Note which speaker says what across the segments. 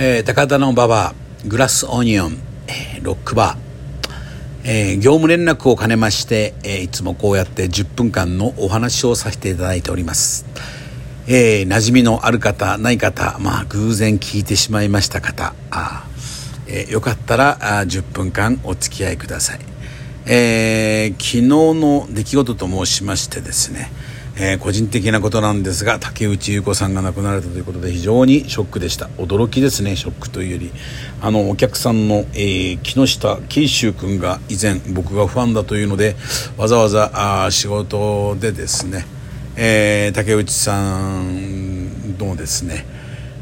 Speaker 1: えー、高田の馬場グラスオニオン、えー、ロックバー、えー、業務連絡を兼ねまして、え、いつもこうやって10分間のお話をさせていただいております。えー、馴染みのある方ない方まあ偶然聞いてしまいました方あ、えー、よかったらあ10分間お付き合いください、えー、昨日の出来事と申しましてですねえー、個人的なことなんですが竹内優子さんが亡くなられたということで非常にショックでした。驚きですねショックというより。あのお客さんの、えー、木下慶秀君が以前僕がファンだというのでわざわざあ仕事でですね、えー、竹内さんのですね、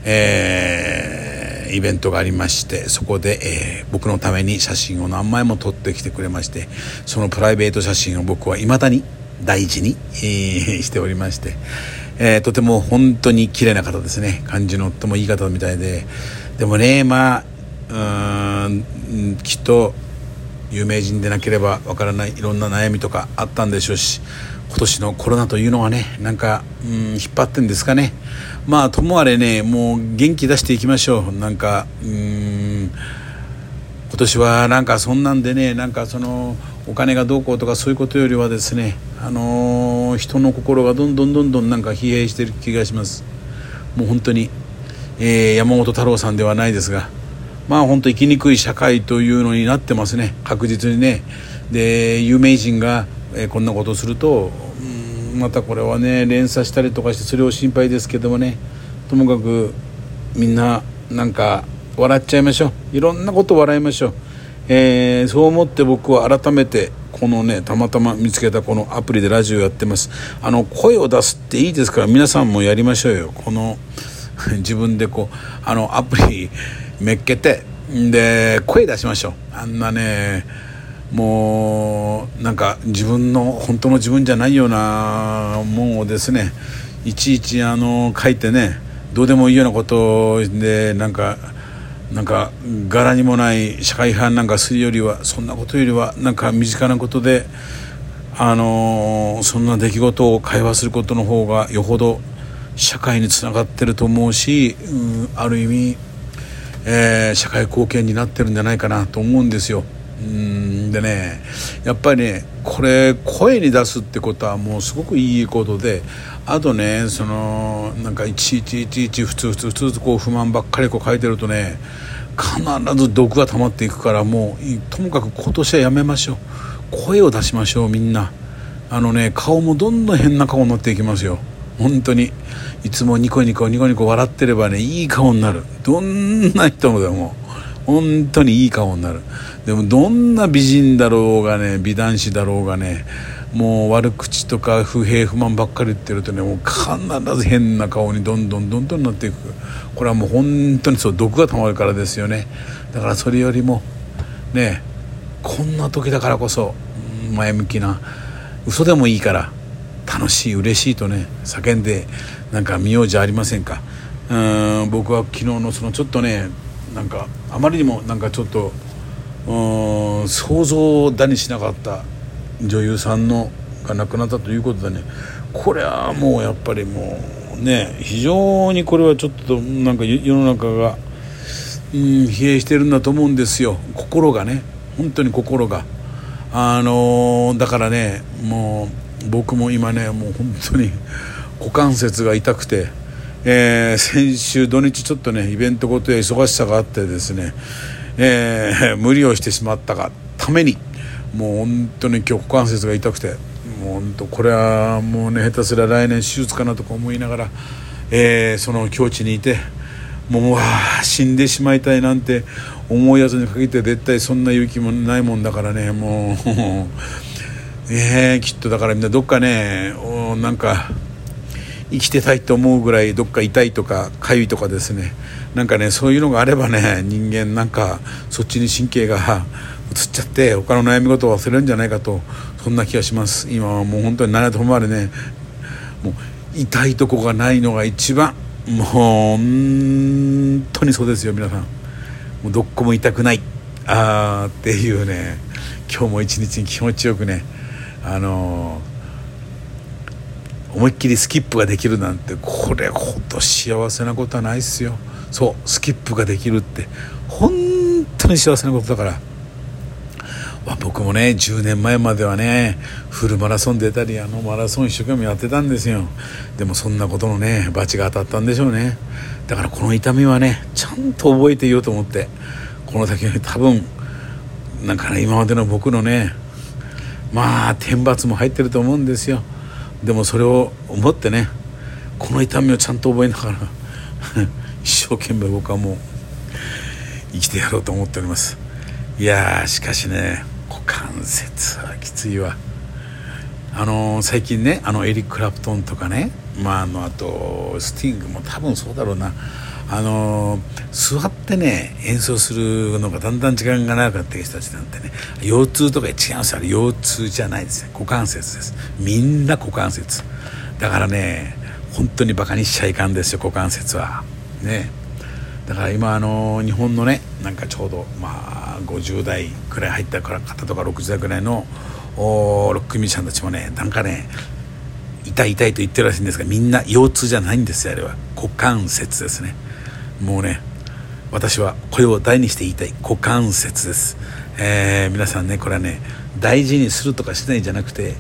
Speaker 1: えー、イベントがありましてそこで、えー、僕のために写真を何枚も撮ってきてくれましてそのプライベート写真を僕はいまだに大事に、えー、しておりまして、えー、とても本当に綺麗な方ですね。感じのとてもいい方みたいで。でもねまあうんきっと有名人でなければわからないいろんな悩みとかあったんでしょうし今年のコロナというのはねなんかうん引っ張ってんですかね。まあともあれねもう元気出していきましょう。なんかうん今年はなんかそんなんでねなんかそのお金がどうこうとかそういうことよりはですね、あのー、人の心がどんどんどんどんなんか疲弊してる気がします。もう本当に、えー、山本太郎さんではないですがまあ本当生きにくい社会というのになってますね。確実にね。で有名人が、えー、こんなことをするとまたこれはね連鎖したりとかしてそれを心配ですけどもね。ともかくみんななんか笑っちゃいましょう。いろんなこと笑いましょう。えー、そう思って僕は改めてこのねたまたま見つけたこのアプリでラジオやってます。あの声を出すっていいですから皆さんもやりましょうよ。この 自分でこうあのアプリめっけてで声出しましょう。あんなねもうなんか自分の本当の自分じゃないようなもんをですねいちいちあの書いてねどうでもいいようなことでなんかなんか柄にもない社会批判なんかするよりはそんなことよりはなんか身近なことであのー、そんな出来事を会話することの方がよほど社会につながってると思うし、うん、ある意味、えー、社会貢献になってるんじゃないかなと思うんですよ。うんでねやっぱりねこれ声に出すってことはもうすごくいいことであとねそのなんかいちいちいちいち普通普通普通こう不満ばっかりこう書いてるとね必ず毒が溜まっていくからもうともかく今年はやめましょう。声を出しましょうみんな。あのね顔もどんどん変な顔になっていきますよ。本当に。いつもニコニコニコニコ笑ってればねいい顔になる。どんな人もでも本当にいい顔になる。でもどんな美人だろうがね美男子だろうがねもう悪口とか不平不満ばっかり言ってるとねもう必ず変な顔にどんどんどんどんなっていく。これはもう本当にそう毒がたまるからですよね。だからそれよりもねこんな時だからこそ前向きな嘘でもいいから楽しい嬉しいとね叫んでなんか見ようじゃありませんか？うん僕は昨日のそのちょっとねなんかあまりにもなんかちょっとうん想像だにしなかった女優さんのが亡くなったということでねこれはもうやっぱりもうね非常にこれはちょっとなんか世の中が、うん、疲弊してるんだと思うんですよ。心がね。本当に心が。あのー、だからねもう僕も今ねもう本当に股関節が痛くて、えー、先週土日ちょっとねイベントごとや忙しさがあってですね、えー、無理をしてしまったがためにもう本当に今日股関節が痛くてもう本当これはもうね下手すら来年手術かなとか思いながら、えー、その境地にいてもうわ死んでしまいたいなんて思うやつに限って絶対そんな勇気もないもんだからねもう えー、きっとだからみんなどっかねなんか生きてたいと思うぐらいどっか痛いとか痒いとかですね。なんかねそういうのがあればね人間なんかそっちに神経が移っちゃって他の悩み事を忘れるんじゃないかとそんな気がします。今はもう本当に7とまでねもう痛いとこがないのが一番もう本当にそうですよ皆さん。もうどっこも痛くない。あーっていうね今日も一日に気持ちよくねあのー、思いっきりスキップができるなんてこれほど幸せなことはないっすよ。そうスキップができるって。本当に幸せなことだから、まあ、僕もね10年前まではねフルマラソン出たりあのマラソン一生懸命やってたんですよ。でもそんなことのね罰が当たったんでしょうね。だからこの痛みはねちゃんと覚えていようと思ってこの先多分なんかね今までの僕のねまあ天罰も入ってると思うんですよ。でもそれを思ってねこの痛みをちゃんと覚えながら 一生懸命僕はもう生きてやろうと思っております。いやしかしね股関節はきついわ。あのー、最近ねあのエリック・クラプトンとかねまああのあとスティングも多分そうだろうな。あのー、座ってね演奏するのがだんだん時間が長くなってきた人たちなんてね腰痛とか違うんですよ。あれ腰痛じゃないですね。股関節です。みんな股関節。だからね本当にバカにしちゃいかんですよ股関節は。ね。だから今あの日本のねなんかちょうどまあ50代くらい入った方とか60代くらいのロックミュージシャンたちもねなんかね痛い痛いと言ってるらしいんですがみんな腰痛じゃないんですよあれは。股関節ですね。もうね私はこれを大にして言いたい。股関節です、えー、皆さんねこれはね大事にするとかしないんじゃなくて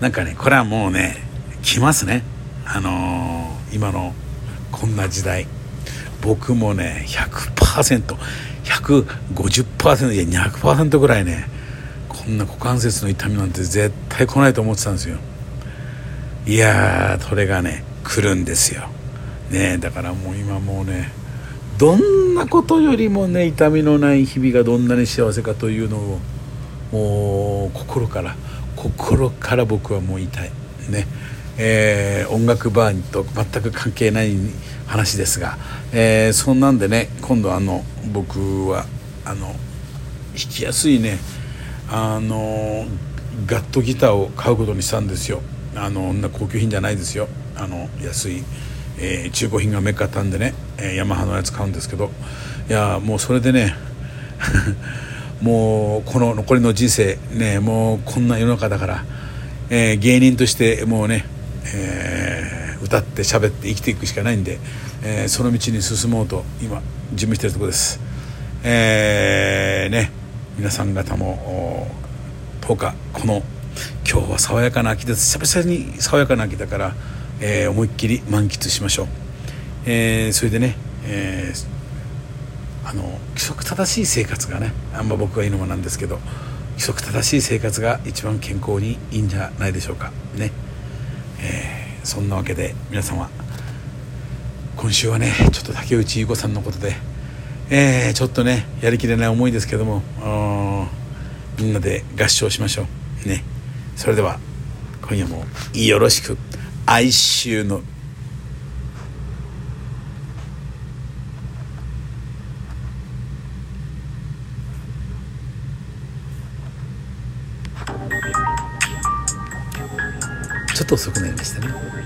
Speaker 1: なんかねこれはもうね来ますね。あのー、今のこんな時代。僕もね 100%150% いや200%ぐらいねこんな股関節の痛みなんて絶対来ないと思ってたんですよ。いやーそれがね来るんですよ。ねだからもう今もうねどんなことよりもね痛みのない日々がどんなに幸せかというのをもう心から心から僕はもう言い。ね。えー、音楽バーと全く関係ない話ですが、えー、そんなんでね今度あの僕はあの弾きやすいねあのガットギターを買うことにしたんですよ。あの高級品じゃないですよ。あの安いえー、中古品がメッカったんでね、えー、ヤマハのやつ買うんですけどいやもうそれでね もうこの残りの人生ねもうこんな世の中だから、えー、芸人としてもうね、えー、歌って喋って生きていくしかないんで、えー、その道に進もうと今準備してるところです。えー、ね皆さん方も10日この今日は爽やかな秋です久々に爽やかな秋だからえー、思いっきり満喫しましょう、えー、それでね、えー、あの規則正しい生活がねあんま僕が言うのもなんですけど規則正しい生活が一番健康にいいんじゃないでしょうか。ね、えー、そんなわけで皆様今週はねちょっと竹内優子さんのことで、えー、ちょっとねやりきれない思いですけどもみんなで合唱しましょう。ね。それでは今夜もよろしく。哀愁の。ちょっと遅くなりましたね。